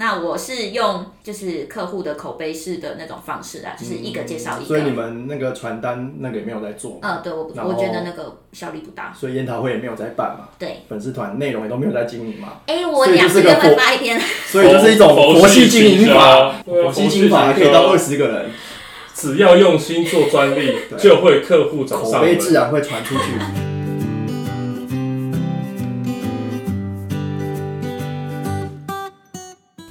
那我是用就是客户的口碑式的那种方式啊，就是一个介绍一个。所以你们那个传单那个也没有在做，呃，对我我觉得那个效力不大。所以研讨会也没有在办嘛，对，粉丝团内容也都没有在经营嘛，哎，我两个月发一篇。所以就是一种佛系经营法，佛系经营法可以到二十个人，只要用心做专利，就会客户找上口碑自。然会传出去。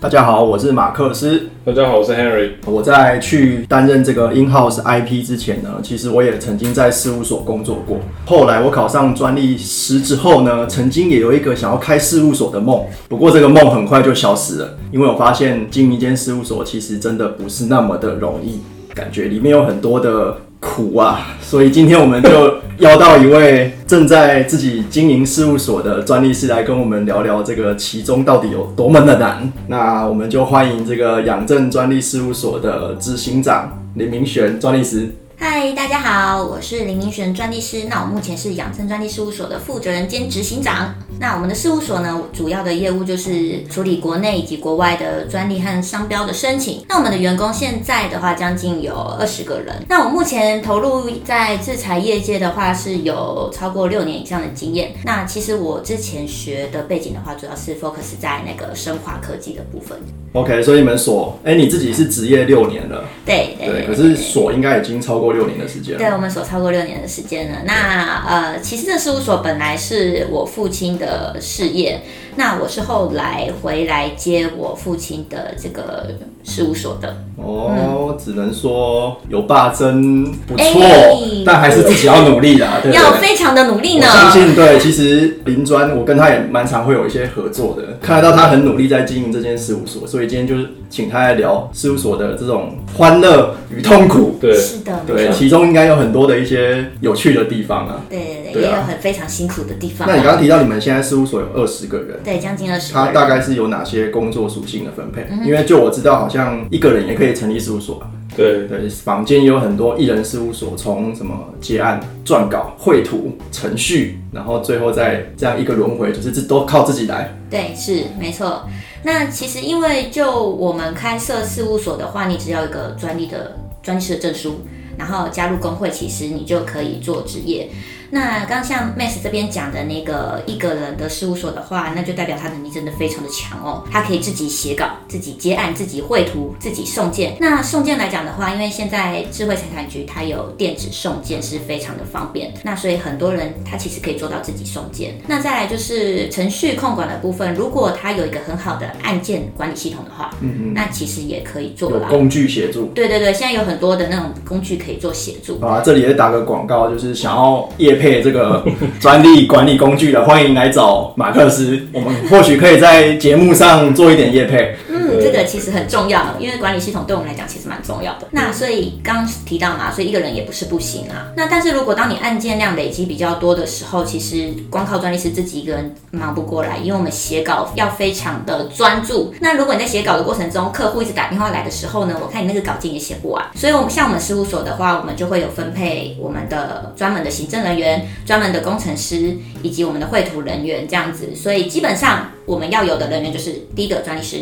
大家好，我是马克思。大家好，我是 Henry。我在去担任这个 in-house IP 之前呢，其实我也曾经在事务所工作过。后来我考上专利师之后呢，曾经也有一个想要开事务所的梦，不过这个梦很快就消失了，因为我发现经营一间事务所其实真的不是那么的容易，感觉里面有很多的苦啊。所以今天我们就邀到一位正在自己经营事务所的专利师来跟我们聊聊这个其中到底有多么的难。那我们就欢迎这个养正专利事务所的执行长林明玄专利师。嗨，大家好，我是林明璇专利师。那我目前是养生专利事务所的负责人兼执行长。那我们的事务所呢，主要的业务就是处理国内以及国外的专利和商标的申请。那我们的员工现在的话，将近有二十个人。那我目前投入在制裁业界的话，是有超过六年以上的经验。那其实我之前学的背景的话，主要是 focus 在那个生化科技的部分。OK，所以你们所，哎、你自己是职业六年了，对对对，可是所应该已经超过六年的时间。对我们所超过六年的时间了。那呃，其实这事务所本来是我父亲的事业，那我是后来回来接我父亲的这个事务所的。哦，只能说有爸真不错，哎但还是自己要努力啦，对不对？要非常的努力我呢。相信，对，其实林专我跟他也蛮常会有一些合作的，看得到他很努力在经营这间事务所，所以今天就是请他来聊事务所的这种欢乐与痛苦。对，是的，对，其中应该有很多的一些有趣的地方啊。对对对，也有很非常辛苦的地方。那你刚刚提到你们现在事务所有二十个人，对将近二十个它人。大概是有哪些工作属性的分配？嗯因为就我知道，好像一个人也可以成立事务所啊。对，对，坊间也有很多艺人事务所，从什么接案、撰稿、绘图、程序，然后最后再这样一个轮回，就是这都靠自己来。对，是没错。那其实因为就我们开设事务所的话，你只要有一个专利的专设证书，然后加入工会，其实你就可以做职业。那刚像 Max 这边讲的那个一个人的事务所的话，那就代表他能力真的非常的强哦，他可以自己写稿、自己接案、自己绘图、自己送件。那送件来讲的话，因为现在智慧财产局它有电子送件是非常的方便，那所以很多人他其实可以做到自己送件。那再来就是程序控管的部分，如果他有一个很好的案件管理系统的话，嗯嗯那其实也可以做工具协助。对对对，现在有很多的那种工具可以做协助。好啊，这里也打个广告，就是想要业配这个专利管理工具的，欢迎来找马克思，我们或许可以在节目上做一点业配。嗯，这个其实很重要，因为管理系统对我们来讲其实蛮重要的。那所以刚刚提到嘛，所以一个人也不是不行啊。那但是如果当你案件量累积比较多的时候，其实光靠专利师自己一个人忙不过来，因为我们写稿要非常的专注。那如果你在写稿的过程中，客户一直打电话来的时候呢，我看你那个稿件也写不完。所以我们像我们事务所的话，我们就会有分配我们的专门的行政人员、专门的工程师以及我们的绘图人员这样子。所以基本上我们要有的人员就是第一个专利师。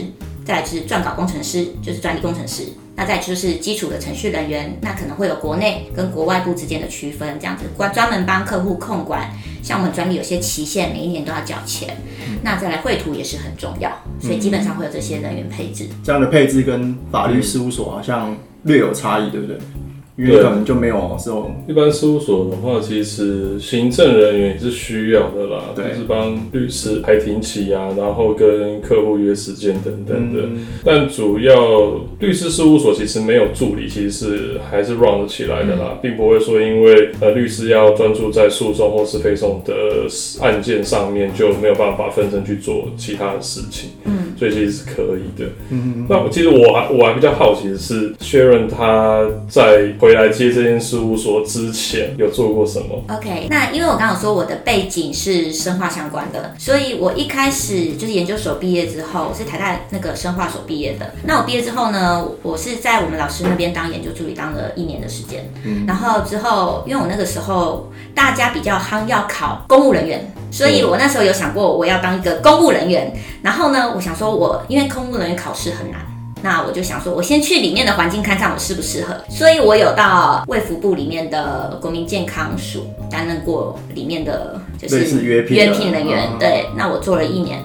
再来就是撰稿工程师，就是专利工程师。那再就是基础的程序人员，那可能会有国内跟国外部之间的区分，这样子专专门帮客户控管。像我们专利有些期限，每一年都要缴钱。那再来绘图也是很重要，所以基本上会有这些人员配置。这样的配置跟法律事务所好像略有差异，对不对？因为对可能就没有这种一般事务所的话，其实行政人员也是需要的啦，就是帮律师排庭期啊，然后跟客户约时间等等的。嗯但主要律师事务所其实没有助理，其实是还是 run 得起来的啦，并不会说因为呃律师要专注在诉讼或是非讼的案件上面，就没有办法分身去做其他的事情。嗯，所以其实是可以的。嗯，那我其实我还我还比较好奇的是，Sharon 他在回来接这间事务所之前有做过什么？OK，那因为我刚刚有说我的背景是生化相关的，所以我一开始就是研究所毕业之后，我是台大那个生化所毕业的。那我毕业之后呢，我是在我们老师那边当研究助理，当了一年的时间。嗯然后之后，因为我那个时候大家比较夯要考公务人员，所以我那时候有想过我要当一个公务人员。然后呢，我想说说我因为公务人员考试很难。那我就想说，我先去里面的环境看看我适不适合，所以我有到卫福部里面的国民健康署担任过里面的就是约聘人员。嗯对，那我做了一年，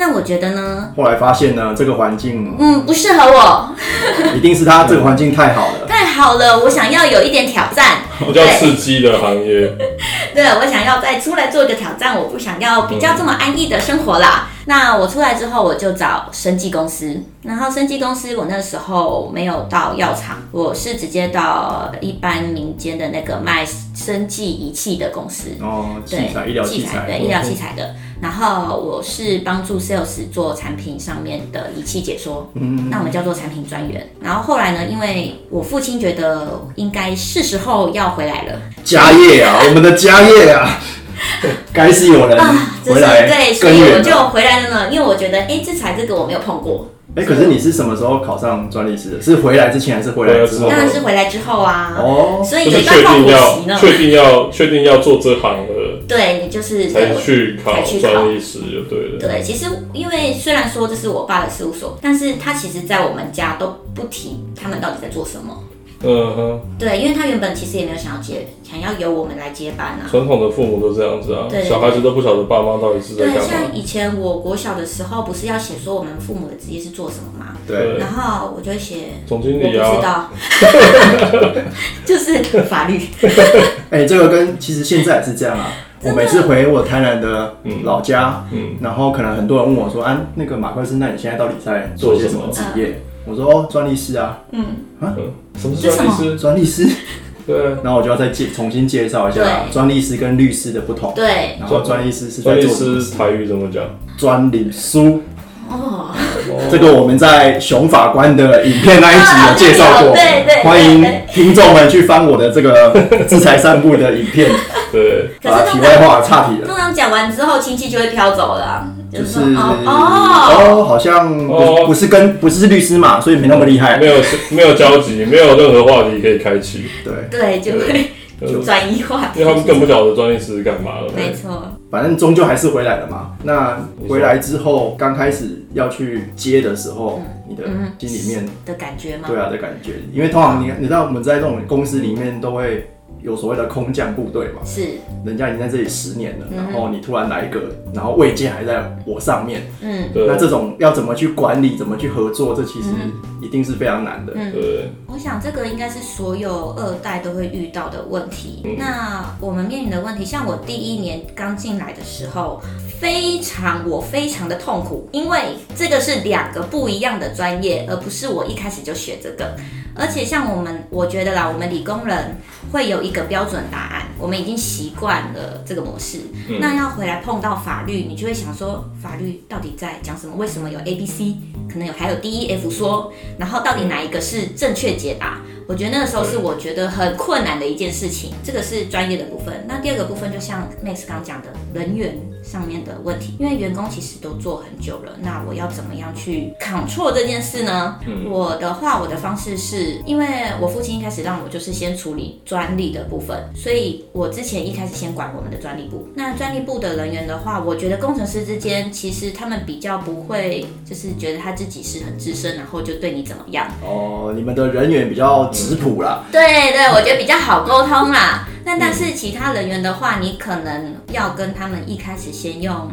那我觉得呢，后来发现呢，这个环境嗯，不适合我，一定是他这个环境太好了。太好了，我想要有一点挑战，比较刺激的行业，对，我想要再出来做一个挑战，我不想要比较这么安逸的生活啦。那我出来之后，我就找生技公司，然后生技公司我那时候没有到药厂，我是直接到一般民间的那个卖生技仪器的公司。哦，器对，材、医疗器材，对医疗器材的。然后我是帮助 sales 做产品上面的仪器解说，嗯，那我们叫做产品专员。然后后来呢，因为我父亲觉得应该是时候要回来了，家业啊，我们的家业啊，该是有人啊，就是回来对，所根以我就。回来了呢，因为我觉得，哎，制裁这个我没有碰过，哎，可是你是什么时候考上专利师的？是回来之前还是回来之后？当然是回来之后啊，哦，所以就是有一段痛苦确定要期呢。确定要确定要做这行了，对你就是才去考才去考专利师就对了。对，其实因为虽然说这是我爸的事务所，但是他其实在我们家都不提他们到底在做什么。嗯哼，对，因为他原本其实也没有想要接，想要由我们来接班啊。传统的父母都这样子啊对，小孩子都不晓得爸妈到底是在对，干嘛。像以前我国小的时候，不是要写说我们父母的职业是做什么吗？对，然后我就会写，总经理我不知道，就是法律。哎，这个跟其实现在也是这样啊。我每次回我台南的老家，嗯然后可能很多人问我说：“啊，那个马克思，那你现在到底在做些什么职业？”我说：“哦，专利师啊，嗯啊，什么是专利师？专利师。对，”然后我就要再介重新介绍一下专利师跟律师的不同。对，然后专利师是专利？师台语怎么讲？专利书。哦，这个我们在熊法官的影片那一集有介绍过，啊对对对欢迎听众们去翻我的这个制裁散步的影片。对，可是啊，题外话岔题了，通常讲完之后，亲戚就会飘走了啊，就就是哦哦，哦，好像不是跟不是律师嘛，所以没那么厉害。没。有没有交集，没有任何话题可以开启，对，对，就会对转移话题。因为他们更不晓得专业师是干嘛的。没错，反正终究还是回来了嘛。那回来之后，刚开始要去接的时候，你的嗯心里面的感觉吗？对啊的感觉，因为通常你你知道我们在这种公司里面都会有所谓的空降部队嘛，是，人家已经在这里十年了，嗯。然后你突然来一个，然后位阶还在我上面，嗯。对。那这种要怎么去管理，怎么去合作，这其实一定是非常难的。嗯。对，我想这个应该是所有二代都会遇到的问题。嗯。那我们面临的问题，像我第一年刚进来的时候，非常我非常的痛苦，因为这个是两个不一样的专业，而不是我一开始就学这个。而且像我们，我觉得啦，我们理工人会有一个标准答案，我们已经习惯了这个模式。那要回来碰到法律，你就会想说，法律到底在讲什么？为什么有 A、B、C？可能有还有 D、E、F 说，然后到底哪一个是正确解答？我觉得那个时候是我觉得很困难的一件事情，这个是专业的部分。那第二个部分就像 Max 刚刚讲的人员上面的问题，因为员工其实都做很久了，那我要怎么样去 control 这件事呢？我的话，我的方式是因为我父亲一开始让我就是先处理专利的部分，所以我之前一开始先管我们的专利部。那专利部的人员的话，我觉得工程师之间其实他们比较不会，就是觉得他自己是很资深，然后就对你怎么样。哦，你们的人员比较质朴啦，对对，我觉得比较好沟通啦。那但是其他人员的话，你可能要跟他们一开始先用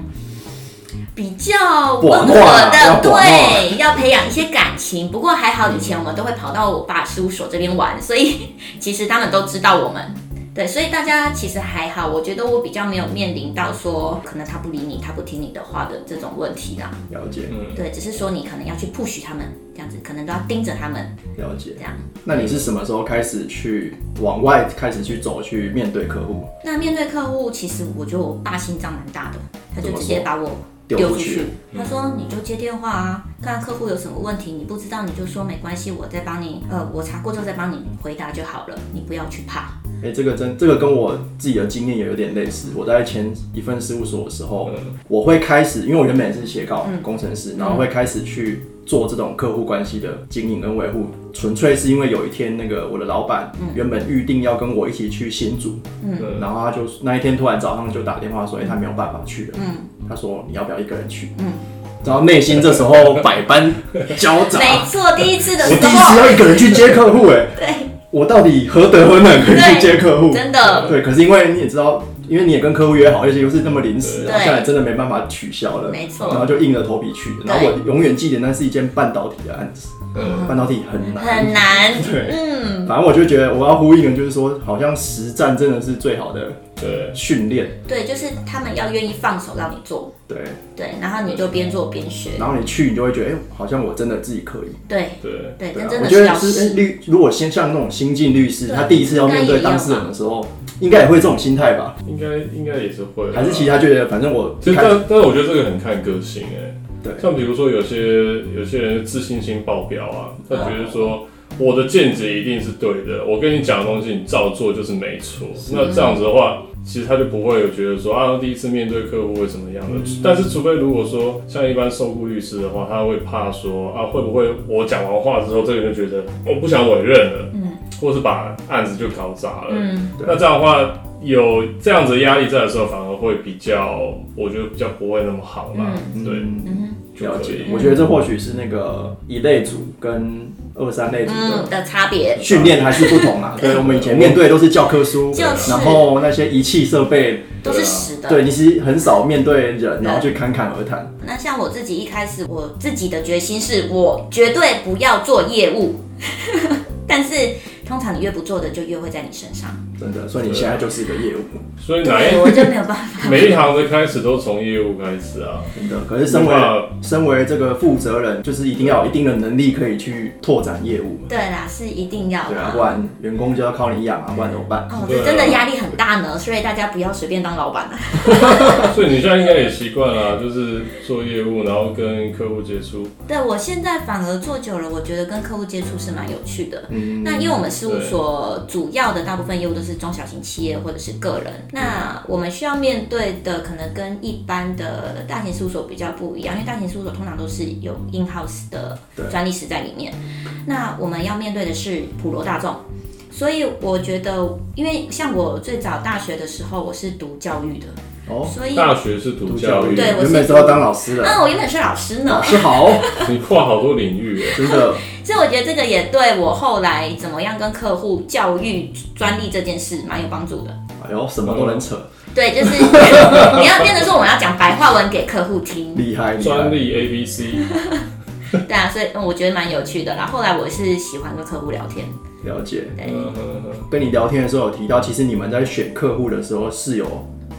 比较温和的，对，要培养一些感情。不过还好，以前我们都会跑到我爸事务所这边玩，所以其实他们都知道我们。对，所以大家其实还好，我觉得我比较没有面临到说可能他不理你，他不听你的话的这种问题啦。了解嗯，对，只是说你可能要去 push 他们，这样子可能都要盯着他们了解这。样。那你是什么时候开始去往外开始去走，去面对客户？那面对客户，其实我觉得我爸心脏蛮大的，他就直接把我丢出去。他说：“你就接电话啊，看客户有什么问题，你不知道你就说没关系，我再帮你，呃，我查过之后再帮你回答就好了，你不要去怕。哎、这个真这个跟我自己的经验也有点类似。我在前一份事务所的时候，嗯我会开始，因为我原本也是写稿嗯工程师，然后会开始去做这种客户关系的经营跟维护，纯粹是因为有一天那个我的老板原本预定要跟我一起去新竹，嗯。然后他就那一天突然早上就打电话说，哎、他没有办法去了，嗯。他说你要不要一个人去？嗯。然后内心这时候百般交杂。没错，第一次的时我第一次，要一个人去接客户，哎，对，我到底何德何能可以去接客户？真的，对，可是因为你也知道，因为你也跟客户约好，而且又是那么临时，对。然后现在真的没办法取消了，没错。然后就硬着头皮去。然后我永远记得那是一件半导体的案子，嗯，半导体很难，很难，对，嗯，反正我就觉得我要呼应的，就是说，好像实战真的是最好的对，训练，对，就是他们要愿意放手让你做，对。对，然后你就边做边学，然后你去，你就会觉得，哎、好像我真的自己可以。对。对，对，真我觉的是要得律，如果先像那种新进律师，他第一次要面对当事人的时候，应该也会这种心态吧？应该应该也是会啊，还是其实他觉得，反正我其实但但是我觉得这个很看个性哎、对像比如说有些有些人自信心爆表啊，他觉得说我的见解一定是对的，我跟你讲的东西你照做就是没错。那这样子的话，其实他就不会有觉得说啊第一次面对客户会怎么样的。但是除非如果说像一般受雇律师的话，他会怕说啊会不会我讲完话之后，这个人就觉得我不想委任了，嗯或是把案子就搞砸了。嗯，那这样的话，有这样子的压力在的时候，反而会比较，我觉得比较不会那么好啦。对，了解。我觉得这或许是那个一类组跟二三类组嗯的的差别，训练还是不同啦。对，我们以前面对都是教科书，就是然后那些仪器设备，都是实的，对，你是很少面对人，然后去侃侃而谈。那像我自己一开始，我自己的决心是我绝对不要做业务，但是通常你越不做的，就越会在你身上。真的，所以你现在就是一个业务，所以哪对，一 我就没有办法。每一行的开始都从业务开始啊。真的。可是身为身为这个负责人，就是一定要有一定的能力可以去拓展业务。对啦，是一定要对啊，不然员工就要靠你养啊，不然怎么办？哦，这真的压力很大呢，所以大家不要随便当老板啊。所以你现在应该也习惯了，就是做业务，然后跟客户接触。对我现在反而做久了，我觉得跟客户接触是蛮有趣的。嗯，那因为我们事务所主要的大部分业务都是中小型企业或者是个人，那我们需要面对的可能跟一般的大型事务所比较不一样，因为大型事务所通常都是有 in house 的专利师在里面，那我们要面对的是普罗大众。所以我觉得，因为像我最早大学的时候，我是读教育的，哦，所以大学是读教育，对我原本是要当老师的，啊，我原本是老师呢。老，师好，你跨好多领域。耶。真的，所以我觉得这个也对我后来怎么样跟客户教育专利这件事蛮有帮助的。哎呦，什么都能扯，对，就是 你要变成说我们要讲白话文给客户听，厉害。专利 A B C，对啊，所以嗯我觉得蛮有趣的然。后后来我是喜欢跟客户聊天，了解。跟你聊天的时候有提到，其实你们在选客户的时候是有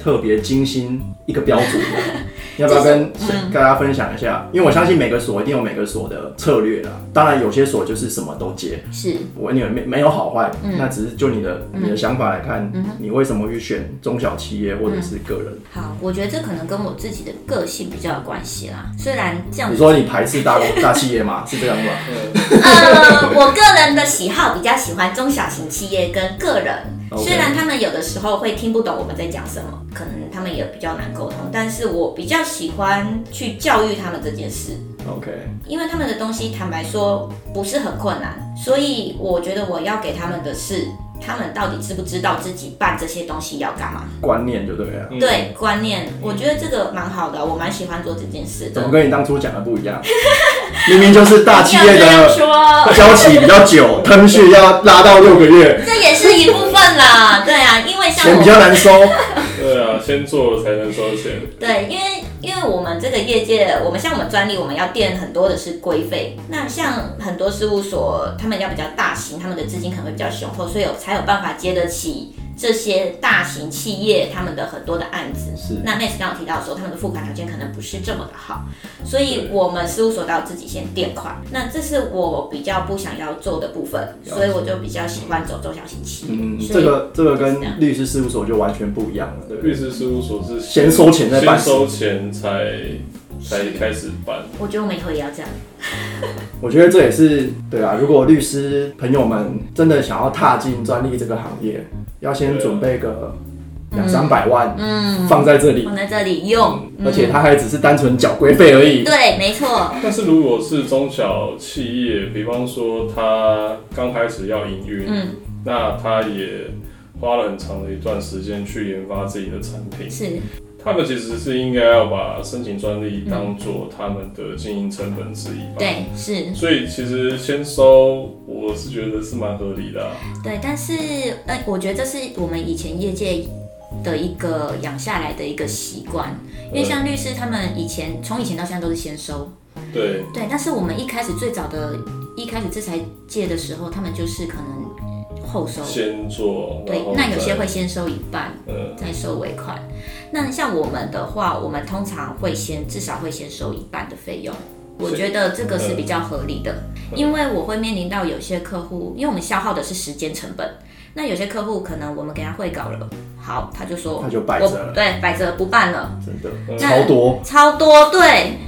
特别精心一个标准的，要不要跟嗯大家分享一下？因为我相信每个所一定有每个所的策略啦。当然有些所就是什么都接，是我你们没没有好坏，嗯那只是就你的你的想法来看，你为什么去选中小企业或者是个人？好，我觉得这可能跟我自己的个性比较有关系啦。虽然这样子，你说你排斥大大企业吗？是这样吗？呃，我个人的喜好比较喜欢中小型企业跟个人。虽然他们有的时候会听不懂我们在讲什么，可能他们也比较难沟通，但是我比较喜欢去教育他们这件事。OK，因为他们的东西坦白说不是很困难，所以我觉得我要给他们的是，他们到底知不知道自己办这些东西要干嘛？观念就对了。嗯对观念，我觉得这个蛮好的，我蛮喜欢做这件事的怎么。跟你当初讲的不一样？明明就是大企业的说，交期比较久，腾讯要拉到六个月，这也钱比较，难收。对啊，先做了才能收钱。对，因为因为我们这个业界，我们像我们专利，我们要垫很多的是规费。那像很多事务所，他们要比较大型，他们的资金可能会比较雄厚，所以有才有办法接得起这些大型企业他们的很多的案子。是那 Max 刚刚提到说，他们的付款条件可能不是这么的好，所以我们事务所都要自己先垫款。那这是我比较不想要做的部分，所以我就比较喜欢走中小型企业。嗯，这个这个跟律师事务所就完全不一样了，对不对？律师事务所是先收钱再办先收钱才才开始办。我觉得我们以后也要这样。我觉得这也是对啊。如果律师朋友们真的想要踏进专利这个行业，要先准备个两三百万嗯，放在这里，放在这里用，而且他还只是单纯缴规费而已。对，没错，但是如果是中小企业，比方说他刚开始要营运，嗯，那他也花了很长的一段时间去研发自己的产品，是，他们其实是应该要把申请专利当做他们的经营成本之一吧。对，是，所以其实先收，我是觉得是蛮合理的、啊。对，但是呃，我觉得这是我们以前业界的一个养下来的一个习惯，因为像律师他们以前从以前到现在都是先收，对，对，但是我们一开始最早的一开始制裁界的时候，他们就是可能后收，先做，对那有些会先收一半，嗯，再收尾款。那像我们的话，我们通常会先至少会先收一半的费用。我是觉得这个是比较合理的，因为我会面临到有些客户，因为我们消耗的是时间成本。那有些客户可能我们给他汇稿了，好，他就说他就摆我着了对，摆着不办了，真的嗯超多。超多对，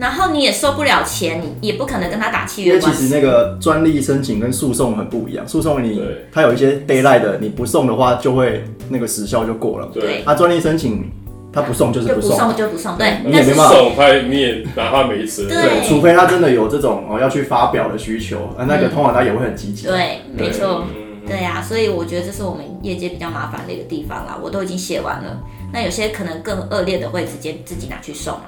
然后你也收不了钱，你也不可能跟他打契因为其约关系。实那个专利申请跟诉讼很不一样，诉讼你对它有一些 d a y l i g h t 的，你不送的话就会那个时效就过了。对，他，专利申请他不送就是就不不送，送就不送，对，你但是也没办法送他你也拿他没辙。对除非他真的有这种哦要去发表的需求，啊，那个通常他也会很积极。对，没错。嗯对呀、所以我觉得这是我们业界比较麻烦的一个地方啦。我都已经写完了，那有些可能更恶劣的会直接自己拿去送了。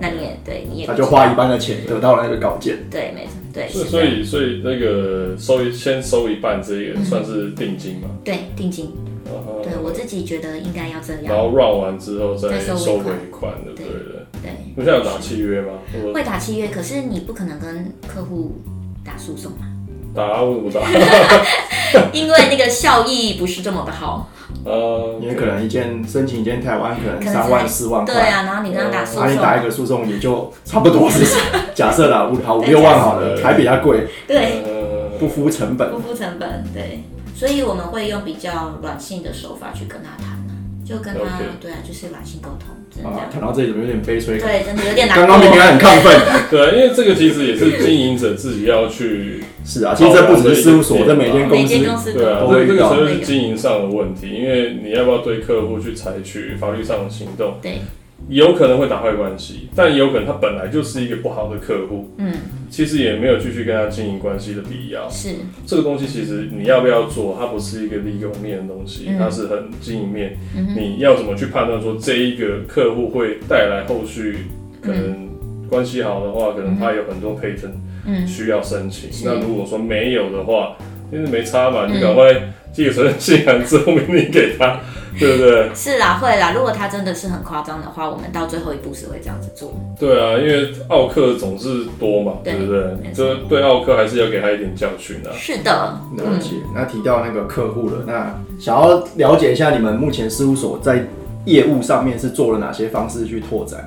那你也对，你也他就花一半的钱得到了那个稿件。对，没错，对，所以所以所以那个收一先收一半，这嗯个算是定金嘛？对定金，嗯对我自己觉得应该要这样。然后 run 完之后再再收尾款的，对不对？对，你现在有打契约吗？会打契约，可是你不可能跟客户打诉讼嘛，打啊为什么打？因为那个效益不是这么的好。呃，因为可能一件申请一件台湾可能三万四万块，对啊，然后你跟他打诉啊，你，打一个诉讼也就差不多是 假设啦，五好五六万好了，还比它贵，对，呃不敷成本。不。付成本，对，所以我们会用比较软性的手法去跟他谈啊，就跟他对啊，就是软性沟通，啊样，。谈到这里怎么有点悲催感？对，真的有点难刚过。刚明明还很亢奋。对，因为这个其实也是经营者自己要去，是啊，其实这不只是事务所，这每间公司每间公司对啊，这这个时候是经营上的问题，因为你要不要对客户去采取法律上的行动，对，有可能会打坏关系，但也有可能他本来就是一个不好的客户，嗯，其实也没有继续跟他经营关系的必要。是，这个东西其实你要不要做，它不是一个 legal 面的东西，嗯。它是很经营面。嗯，你要怎么去判断说这一个客户会带来后续可能关系好的话，可能他有很多 patent 嗯，需要申请。是。那如果说没有的话，因为没差嘛，嗯你赶快寄个承认信函之后命令给他，对不对？是啦，会啦。如果他真的是很夸张的话，我们到最后一步是会这样子做。对啊，因为奥克总是多嘛，对对不对这对奥克还是要给他一点教训啊。是的，了嗯，解。那提到那个客户了，那想要了解一下你们目前事务所在业务上面是做了哪些方式去拓展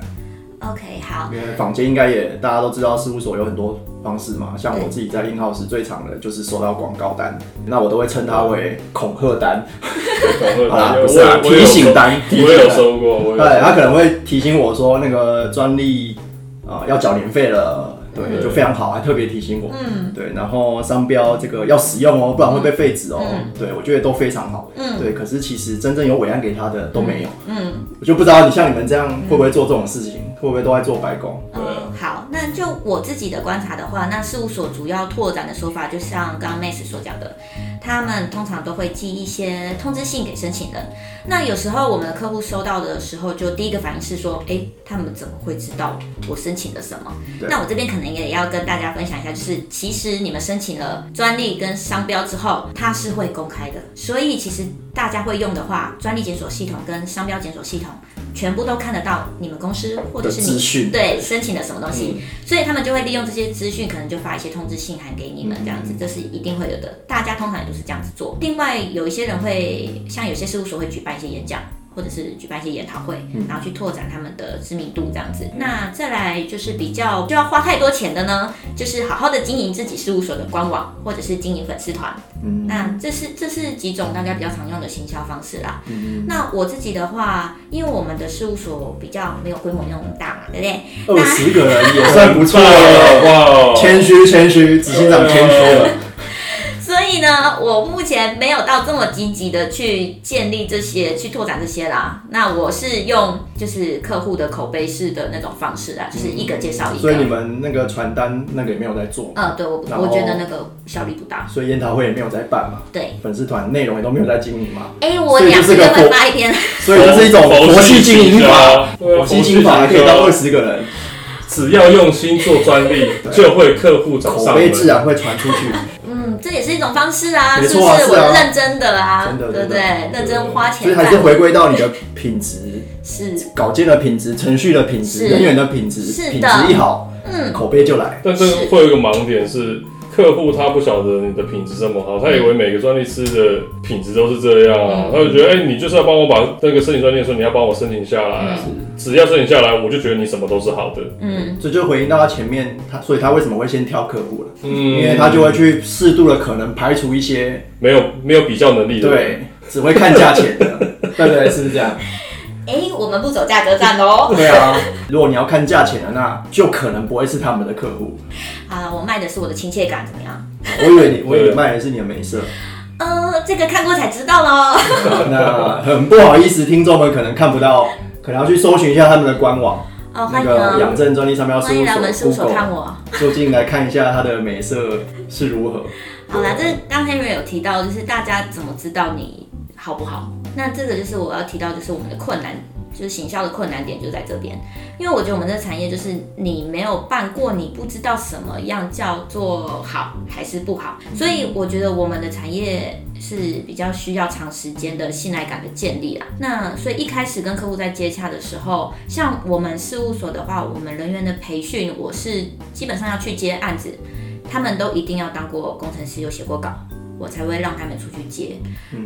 ？OK，好，因为坊间应该也大家都知道，事务所有很多方式嘛。像我自己在印号时最常的就是收到广告单，那我都会称它为恐吓单，懂好啦，了，不是啊，提醒单，提我有醒单。收过，对，他可能会提醒我说那个专利啊、要缴年费了，对，就非常好，还特别提醒我。嗯对，然后商标这个要使用哦，不然会被废止哦。嗯对，我觉得都非常好。嗯对，可是其实真正有委案给他的都没有，嗯，我就不知道你像你们这样会不会做这种事情，会不会都在做白工？就我自己的观察的话，那事务所主要拓展的手法，就像刚刚 Max 所讲的，他们通常都会寄一些通知信给申请人。那有时候我们的客户收到的时候，就第一个反应是说，诶，他们怎么会知道我申请了什么？那我这边可能也要跟大家分享一下，就是其实你们申请了专利跟商标之后，它是会公开的，所以其实大家会用的话，专利检索系统跟商标检索系统全部都看得到你们公司或者是你对申请的什么东西，所以他们就会利用这些资讯，可能就发一些通知信函给你们，这样子，这是一定会有的。大家通常也都是这样子做。另外，有一些人会像有些事务所会举办一些演讲。或者是举办一些研讨会，然后去拓展他们的知名度，这样子。那再来就是比较就要花太多钱的呢，就是好好的经营自己事务所的官网，或者是经营粉丝团。嗯，那这是这是几种大家比较常用的行销方式啦。那我自己的话，因为我们的事务所比较没有规模那么大嘛，对不对？二十个人也算不错哇了，哇哦，谦虚谦虚，执行长谦虚了。所以以呢，我目前没有到这么积极的去建立这些、去拓展这些啦。那我是用就是客户的口碑式的那种方式啊，就是一个介绍一个。所以你们那个传单那个也没有在做，嗯，对我我觉得那个效率不大。所以研讨会也没有在办嘛，对，粉丝团内容也都没有在经营嘛，哎、我两个月发一篇。所以这是一种佛系经营法，佛系经营法还可以到二十个人，只要用心做专利，就会客户找口上门。碑自然会传出去。嗯，这也是一种方式啊，没是不是？错啊是啊。我认真的啊，真的对不对？认真花钱所以还是在，回归到你的品质，是，稿件的品质、程序的品质、是。人员的品质，品是的。质一好，嗯，口碑就来。但是。会有一个盲点是，客户他不晓得你的品质这么好，他以为每个专利师的品质都是这样啊，嗯他就觉得，哎、你就是要帮我把那个申请专利的时候，你要帮我申请下来啊，只要申请下来，我就觉得你什么都是好的。嗯，这就回应到他前面他，所以他为什么会先挑客户了？嗯，因为他就会去适度的可能排除一些没有没有比较能力的。对只会看价钱的，对不对？是不是这样？哎、我们不走价格战哦。对啊，如果你要看价钱的，那就可能不会是他们的客户。啊，我卖的是我的亲切感，怎么样？我以为你，我以为卖的是你的美色。呃，这个看过才知道喽。那很不好意思，听众们可能看不到，可能要去搜寻一下他们的官网，哦，那欢迎个养哦，正专利商标事务欢迎来我们事务所所看我。就近来看一下它的美色是如何。好啦，这刚 Henry 有提到，就是大家怎么知道你好不好？那这个就是我要提到，就是我们的困难，就是行销的困难点就在这边。因为我觉得我们这个产业就是你没有办过，你不知道什么样叫做好还是不好，所以我觉得我们的产业是比较需要长时间的信赖感的建立啦。那所以一开始跟客户在接洽的时候，像我们事务所的话，我们人员的培训，我是基本上要去接案子，他们都一定要当过工程师，有写过稿，我才会让他们出去接。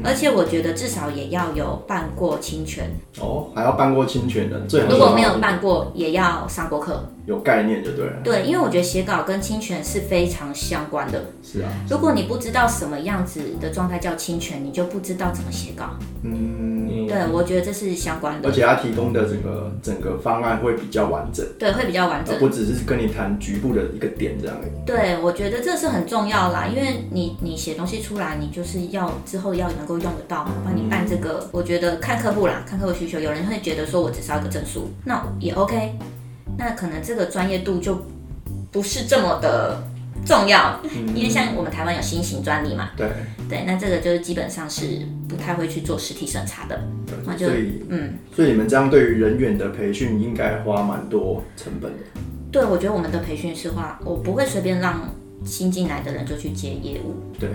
而且我觉得至少也要有办过侵权，哦，还要办过侵权的，最好如果没有办过，也要上过课。有概念就对了。对，因为我觉得写稿跟侵权是非常相关的。是啊，如果你不知道什么样子的状态叫侵权，你就不知道怎么写稿。嗯，嗯，对，我觉得这是相关的，而且他提供的整个整个方案会比较完整，对，会比较完整而。不只是跟你谈局部的一个点这样而已。对，我觉得这是很重要啦，因为你你写东西出来，你就是要之后要能够用得到嘛，帮你办这个。我觉得看客户啦，看客户需求，有人会觉得说我只是要一个证书，那也 OK，那可能这个专业度就不是这么的重要，因为像我们台湾有新型专利嘛，对，对，那这个就是基本上是不太会去做实体审查的，那就所以嗯，所以你们这样对于人员的培训应该花蛮多成本的。对我觉得我们的培训是话，我不会随便让新进来的人就去接业务，对，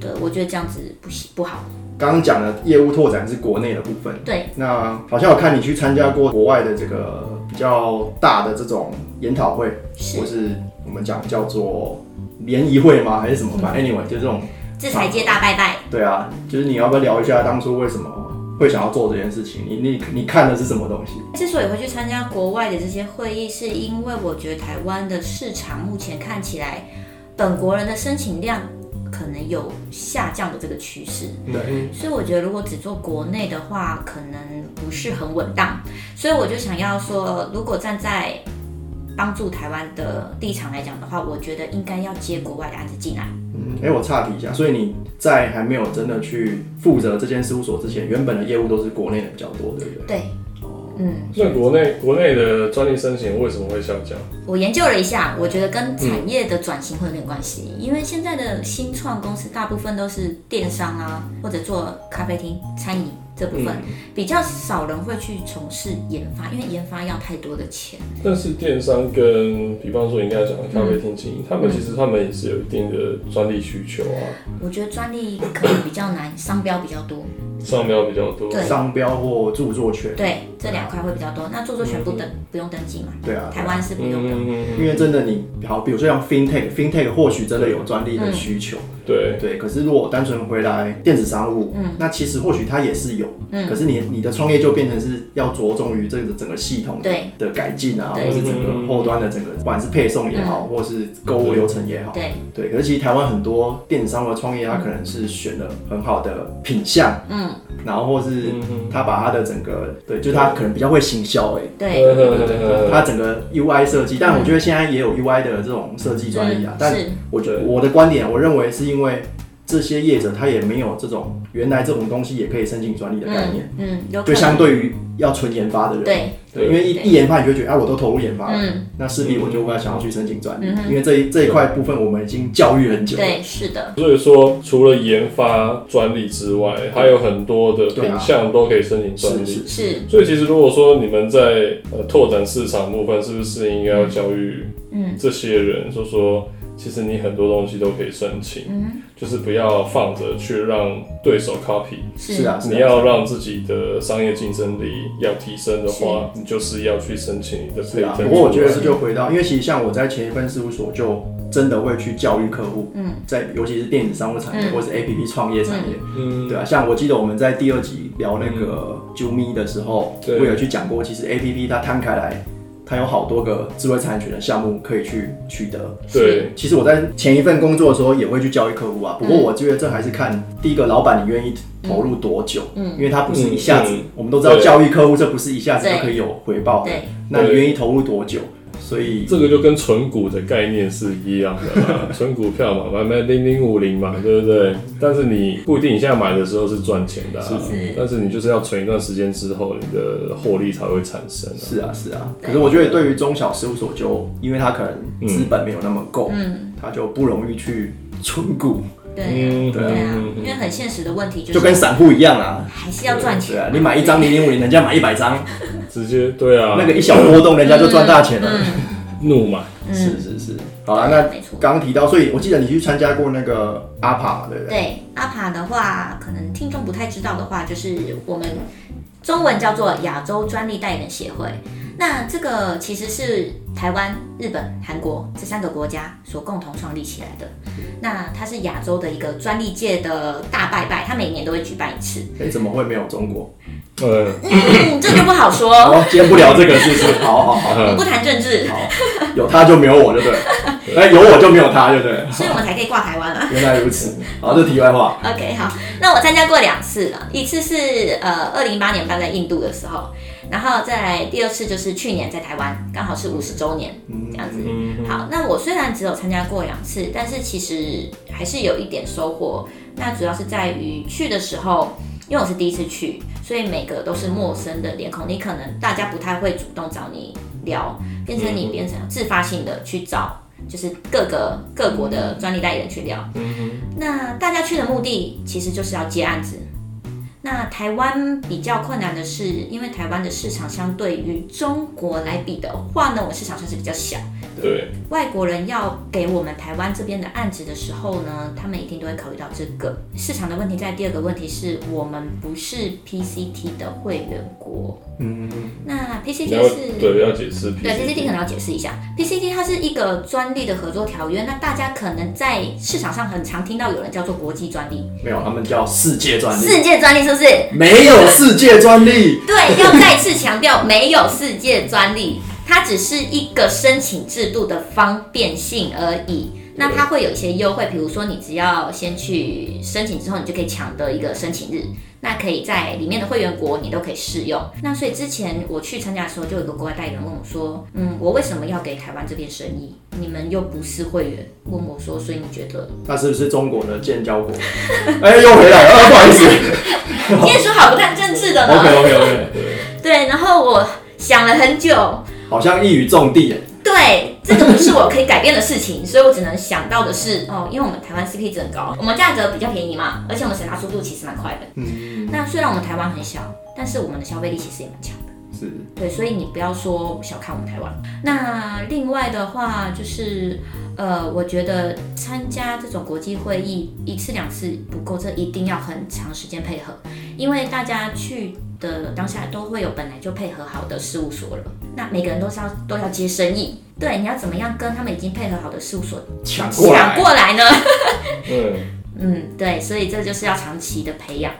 对我觉得这样子不行不好。刚刚讲的业务拓展是国内的部分，对，那好像我看你去参加过国外的这个比较大的这种研讨会，或是我们讲叫做联谊会吗？还是什么吧、a n y w a y 就这种，制裁界大拜拜。对啊，就是你要不要聊一下当初为什么会想要做这件事情？你你你看的是什么东西？之所以会去参加国外的这些会议，是因为我觉得台湾的市场目前看起来，本国人的申请量可能有下降的这个趋势。对，所以我觉得如果只做国内的话，可能不是很稳当。所以我就想要说，如果站在帮助台湾的立场来讲的话，我觉得应该要接国外的案子进来。嗯，哎、我岔题一下，所以你在还没有真的去负责这间事务所之前，原本的业务都是国内的比较多，对不对？对，嗯，那国内国内的专利申请为什么会下降？我研究了一下，我觉得跟产业的转型会有点关系，因为现在的新创公司大部分都是电商啊，或者做咖啡厅、餐饮这部分，比较少人会去从事研发，因为研发要太多的钱。但是电商跟比方说你刚才讲的咖啡厅经营，他们其实他们也是有一定的专利需求啊，我觉得专利可能比较难，商标比较多，商标比较多。对。商标或著作权，对，这两块会比较多。那著作权不登、不用登记嘛？对啊，台湾是不用的。嗯，因为真的你好，比如说像 FinTech，FinTech 或许真的有专利的需求，对，对。可是如果单纯回来电子商务，嗯，那其实或许它也是有，嗯。可是你你的创业就变成是要着重于这个整个系统对。的改进啊，对。或是整个后端的整个，不管是配送也好，或是购物流程也好，对，对。可是其实台湾很多电子商务的创业，它可能是选了很好的品相，嗯，然后或是嗯他把他的整个，对，就他可能比较会行销，哎。对，他整个 UI 设计，但我觉得现在也有 UI 的这种设计专利啊。但我觉得我的观点，我认为是因为这些业者他也没有这种原来这种东西也可以申请专利的概念，嗯，就相对于要纯研发的人，对，对，因为一一研发你就觉得啊，我都投入研发了，嗯，那势必我就会想要去申请专利，嗯因为这一这一块部分我们已经教育很久了，对，是的，所以说，除了研发专利之外，还有很多的品项都可以申请专利。是是是，所以其实如果说你们在呃拓展市场部分，是不是应该要教育嗯。这些人，就说其实你很多东西都可以申请，嗯，就是不要放着去让对手 copy。是。啊，是啊你要让自己的商业竞争力要提升的话，你就是要去申请你的是啊，不过我觉得这就回到，因为其实像我在前一份事务所就真的会去教育客户，嗯，在尤其是电子商务产业、嗯。或是 A P P 创业产业，嗯，对啊，像我记得我们在第二集聊那个啾咪的时候，我有去讲过，其实 A P P 它摊开来，它有好多个智慧产权的项目可以去取得。对，其实我在前一份工作的时候也会去教育客户啊，不过我觉得这还是看第一个老板你愿意投入多久，嗯。因为它不是一下子，嗯嗯。我们都知道教育客户这不是一下子就可以有回报的，对，那你愿意投入多久？所以这个就跟存股的概念是一样的啦，存股票嘛，买买零零五零嘛，对不对？但是你不一定你现在买的时候是赚钱的、啊，是但是你就是要存一段时间之后，你的获利才会产生、啊。是啊是啊，可是我觉得对于中小事务所就，因为它可能资本没有那么够，嗯，它就不容易去存股，对，嗯对啊因为很现实的问题就是，就跟散户一样啊。还是要赚对啊钱，，你买一张零零五零，人家买一百张，直接对啊，那个一小波动，人家就赚大钱了。怒买，嗯是是是，好了，那没错。刚刚提到，所以我记得你去参加过那个阿帕嘛，对不对？对阿帕的话，可能听众不太知道的话，就是我们中文叫做亚洲专利代理人协会。那这个其实是台湾、日本、韩国这三个国家所共同创立起来的。那它是亚洲的一个专利界的大拜拜，它每年都会举办一次。哎，怎么会没有中国？呃，嗯，这就不好说，哦，今天不聊这个，是不是？好好好，我们 不谈政治，好，有他就没有我，就对了。哎，有我就没有他，对不对？所以我们才可以挂台湾啊。原来如此。好，这题外话。OK，好，那我参加过两次了，一次是呃二零一八年办在印度的时候，然后再来第二次就是去年在台湾，刚好是五十周年这样子。嗯好，那我虽然只有参加过两次，但是其实还是有一点收获。那主要是在于去的时候，因为我是第一次去，所以每个都是陌生的脸孔，你可能大家不太会主动找你聊，变成你变成自发性的去找，就是各个各国的专利代理人去聊。那大家去的目的其实就是要接案子。那台湾比较困难的是，因为台湾的市场相对于中国来比的话呢，我们市场算是比较小。对，外国人要给我们台湾这边的案子的时候呢，他们一定都会考虑到这个市场的问题。在第二个问题是我们不是 PCT 的会员国。嗯，那 PCT 是对要解释对 PCT 可能要解释一下，PCT 它是一个专利的合作条约。那大家可能在市场上很常听到有人叫做国际专利、没有，他们叫世界专利，世界专利，是不是？没有世界专利。对，要再次强调，没有世界专利，它只是一个申请制度的方便性而已。那它会有一些优惠，比如说你只要先去申请之后，你就可以抢得一个申请日，那可以在里面的会员国你都可以试用。那所以之前我去参加的时候，就有一个国外代理人问我说：“嗯，我为什么要给台湾这边生意？你们又不是会员？”问我说：“所以你觉得那是不是中国的建交国？哎，又回来了，啊不好意思。今天说好不谈政治的呢 OK OK OK，对，然后我想了很久，好像一语中的耶。对，这个不是我可以改变的事情，所以我只能想到的是，哦，因为我们台湾 CP 值很高，我们价格比较便宜嘛，而且我们审查速度其实蛮快的。嗯，那虽然我们台湾很小，但是我们的消费力其实也蛮强的。是对，所以你不要说小看我们台湾。那另外的话就是，呃，我觉得参加这种国际会议一次两次不够，这一定要很长时间配合，因为大家去的当下都会有本来就配合好的事务所了，那每个人都是要都要接生意。对，你要怎么样跟他们已经配合好的事务所抢过来抢过来呢？嗯，嗯，对，所以这就是要长期的培养。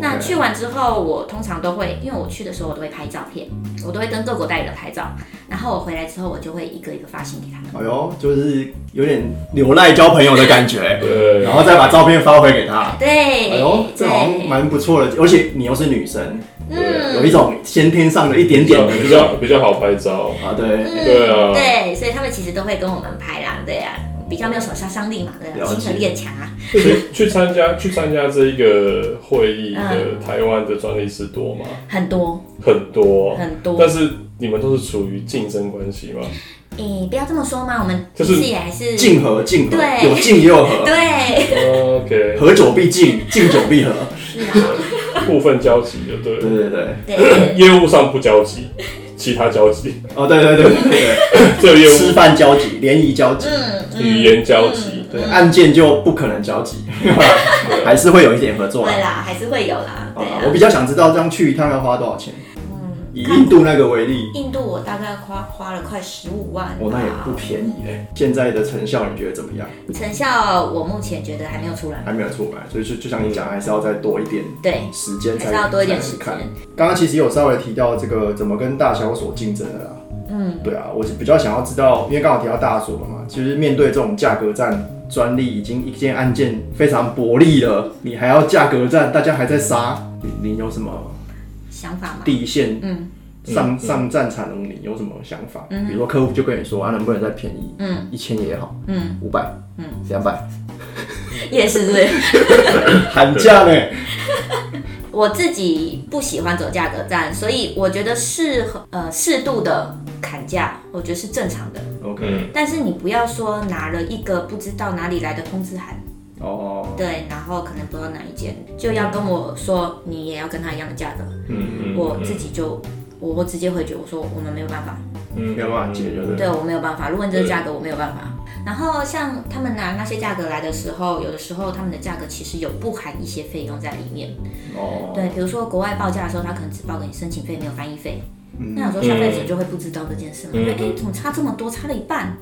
那去完之后，我通常都会，因为我去的时候我都会拍照片，我都会跟各国代理的拍照，然后我回来之后，我就会一个一个发信给他们。哎呦，就是有点留赖交朋友的感觉，对，然后再把照片发回给他。对，哎呦，这好像蛮不错的，而且你又是女生，嗯。有一种先天上的一点比较点的比较比较好拍照，啊，对，嗯对啊。对，所以他们其实都会跟我们拍啦，对啊。比较没有什么杀伤力嘛，对了解。亲和力很强啊。所以去参加去参加这一个会议的嗯。台湾的专利师多吗？很多。很多，很多，但是你们都是处于竞争关系吗？诶、不要这么说嘛，我们就是其实也还是竞合竞合，对。有竞也有合，对，OK，合久必竞，竞久必合。是啊，部分交集的对。对了，对对，对，业务上不交集，其他交集，哦对对对对对。对，这个业务。吃饭交集，联谊交集，嗯，语言交集，对，案件就不可能交集，对。还是会有一点合作啦对。啦，还是会有啦我比较想知道这样去一趟要花多少钱？嗯以印度那个为例，印度我大概花花了快十五万吧，哦，那也不便宜嘞。现在的成效你觉得怎么样？成效我目前觉得还没有出来，还没有出来，所以就就像你讲，还是要再多一点对，时间才还是要多一点时间。刚刚其实有稍微提到这个怎么跟大小所竞争的啦。嗯，对啊，我是比较想要知道，因为刚好提到大所了嘛，其实面对这种价格战，专利已经一件案件非常薄利了，你还要价格战，大家还在杀，你你有什么想法嘛，第一线嗯。上嗯。上战场的你有什么想法？嗯。比如说客户就跟你说啊，能不能再便宜嗯。一千也好，嗯，五百，嗯，两百，也是对。喊价呢？我自己不喜欢走价格战，所以我觉得适合呃适度的砍价，我觉得是正常的。OK，嗯，但是你不要说拿了一个不知道哪里来的通知函，哦，对，然后可能不知道哪一间，就要跟我说你也要跟他一样的价格，嗯嗯，我自己就我会直接回绝，我说我们没有办法，嗯没有办法解决的。对我没有办法，如果你这个价格我没有办法。然后像他们拿那些价格来的时候，有的时候他们的价格其实有不含一些费用在里面。哦，对，比如说国外报价的时候，他可能只报给你申请费，没有翻译费。嗯那有时候消费者就会不知道这件事嘛，嗯因为哎怎么差这么多，差了一半。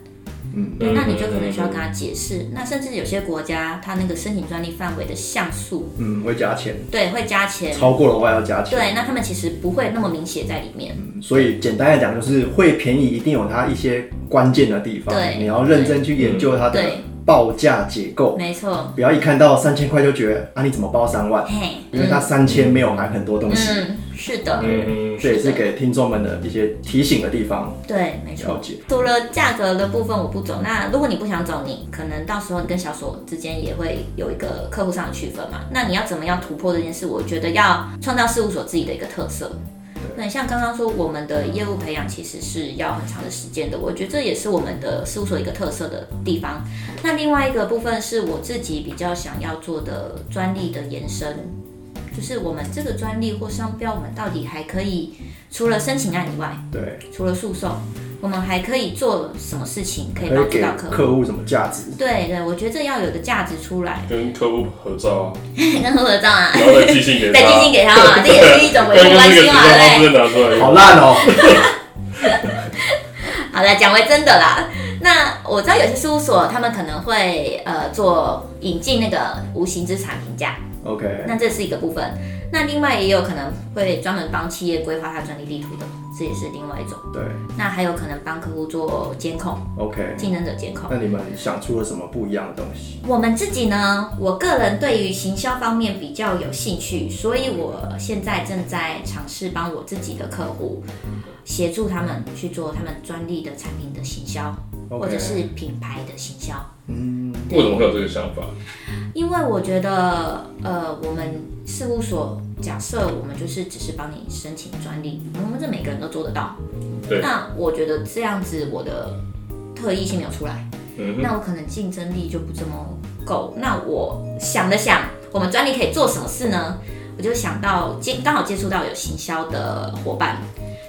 嗯，对，那你就可能需要跟他解释。那甚至有些国家，它那个申请专利范围的像素，嗯，会加钱，对，会加钱。超过的话要加钱。对，那他们其实不会那么明写在里面。嗯所以简单来讲，就是会便宜一定有它一些关键的地方，对你要认真去研究它的报价结构，没错，不要一看到三千块就觉得啊你怎么报三万，嘿，因为它三千没有含很多东西。嗯，是的，嗯这也是给听众们的一些提醒的地方。对，没错除了价格的部分我不走，那如果你不想走，你可能到时候你跟小所之间也会有一个客户上的区分嘛。那你要怎么样突破这件事？我觉得要创造事务所自己的一个特色。对，像刚刚说，我们的业务培养其实是要很长的时间的，我觉得这也是我们的事务所一个特色的地方。那另外一个部分是我自己比较想要做的专利的延伸，就是我们这个专利或商标，我们到底还可以除了申请案以外，对，除了诉讼，我们还可以做什么事情可以帮助到客户？客户什么价值？对对，我觉得这要有个价值出来，跟客户合照啊，跟客户合照啊，然后再寄信给他，再寄信给他嘛，这也是一种维刚护关系嘛，对好烂哦！好的，讲回真的啦。那我知道有些事务所他们可能会呃做引进那个无形资产评价，OK，那这是一个部分。那另外也有可能会专门帮企业规划它专利地图的，这也是另外一种。对那还有可能帮客户做监控，，OK。竞争者监控。那你们想出了什么不一样的东西？我们自己呢，我个人对于行销方面比较有兴趣，所以我现在正在尝试帮我自己的客户协助他们去做他们专利的产品的行销 OK 或者是品牌的行销。嗯，为什么会有这个想法？因为我觉得，呃，我们事务所假设我们就是只是帮你申请专利，我们这每个人都做得到。对那我觉得这样子我的特异性没有出来，嗯，那我可能竞争力就不这么够。那我想了想，我们专利可以做什么事呢？我就想到接刚好接触到有行销的伙伴，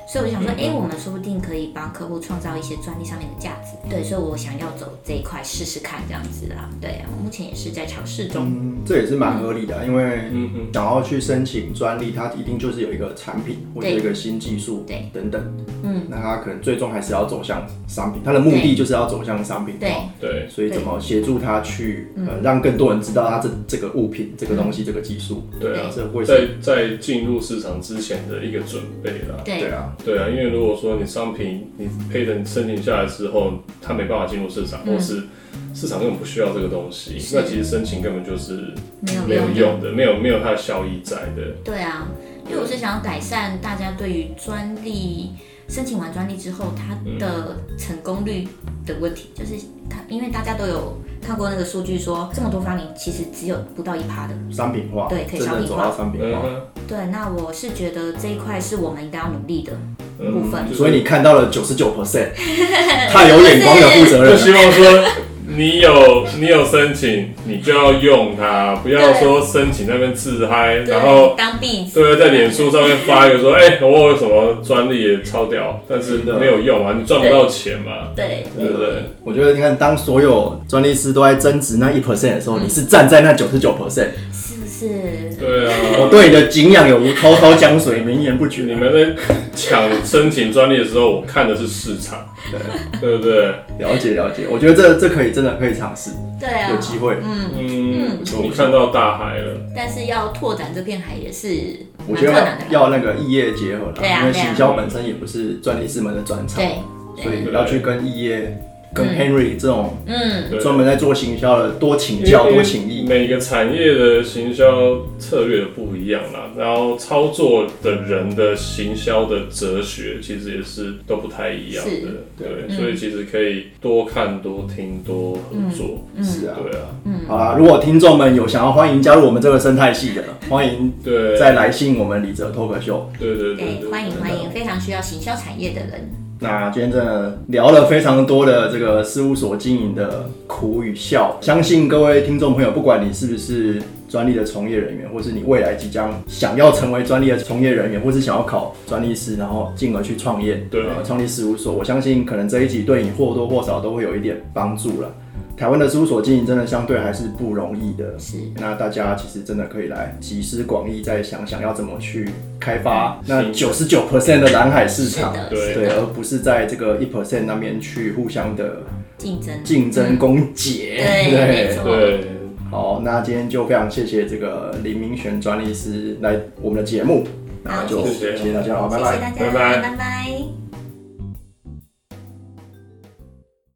所以我就想说，嗯哎、我们说不定可以帮客户创造一些专利上面的价值。对，所以我想要走这一块试试看这样子啦。对，我目前也是在尝试中。嗯，这也是蛮合理的啊，因为嗯嗯。想要去申请专利，它一定就是有一个产品或者一个新技术对等等。嗯，那它可能最终还是要走向商品，它的目的就是要走向商品对。化。对，所以怎么协助它去呃让更多人知道它这这个物品、这个东西、这个技术，对啊，这会在在进入市场之前的一个准备啦。对。对啊，对啊，因为如果说你商品你配的申请下来之后，它没办法进入市场，或是市场根本不需要这个东西，那其实申请根本就是没有没有用的。用的，没有没有它的效益在的。对啊，因为我是想要改善大家对于专利申请完专利之后，它的成功率的问题，就是它，因为大家都有看过那个数据说，这么多发明其实只有不到一趴的。商品化，对可以商品化到商品化。对，那我是觉得这一块是我们应该要努力的嗯部分。所以你看到了九十九 percent，太有眼光的负责就人了。希望说你有你有申请，你就要用它，不要说申请那边自嗨，然后当壁纸，对，在脸书上面发一个说，哎、我有什么专利也超屌，但是没有用啊，你赚不到钱嘛，对。对不对？我觉得你看，当所有专利师都在增值那一 percent 的时候，你是站在那九十九 percent，是？对啊，我对你的敬仰有如滔滔江水，绵延不绝。你们在抢申请专利的时候，我看的是市场，对对不对？了解了解，我觉得这这可以真的可以尝试，对啊，有机会。嗯，嗯不错，你看到大海了，但是要拓展这片海也是我觉得。要那个异业结合啦，因为对啊对啊行销本身也不是专利师们的专长，对，所以要去跟异业、跟嗯。Henry 这种嗯，对。专门在做行销的多请教、多请益。每个产业的行销策略不一样啦，然后操作的人的行销的哲学其实也是都不太一样的，对，嗯所以其实可以多看、多听、多合作，是啊，对啊，嗯。好啦，如果听众们有想要欢迎加入我们这个生态系的，欢迎对，再来信我们李哲 Talk Show。对对对对，对，欢迎欢迎，非常需要行销产业的人。那今天真的聊了非常多的这个事务所经营的苦与笑，相信各位听众朋友，不管你是不是专利的从业人员，或是你未来即将想要成为专利的从业人员，或是想要考专利师，然后进而去创业，对呃，创立事务所，我相信可能这一集对你或多或少都会有一点帮助了。台湾的事务所经营真的相对还是不容易的，是。那大家其实真的可以来集思广益，再想想要怎么去开发那九十九 percent 的蓝海市场。对。对，而不是在这个一 percent 那边去互相的竞争。竞争攻讦。对对，好，那今天就非常谢谢这个林明璇专利师来我们的节目，那就谢谢大家，好，拜拜。谢谢。大家，拜拜。拜拜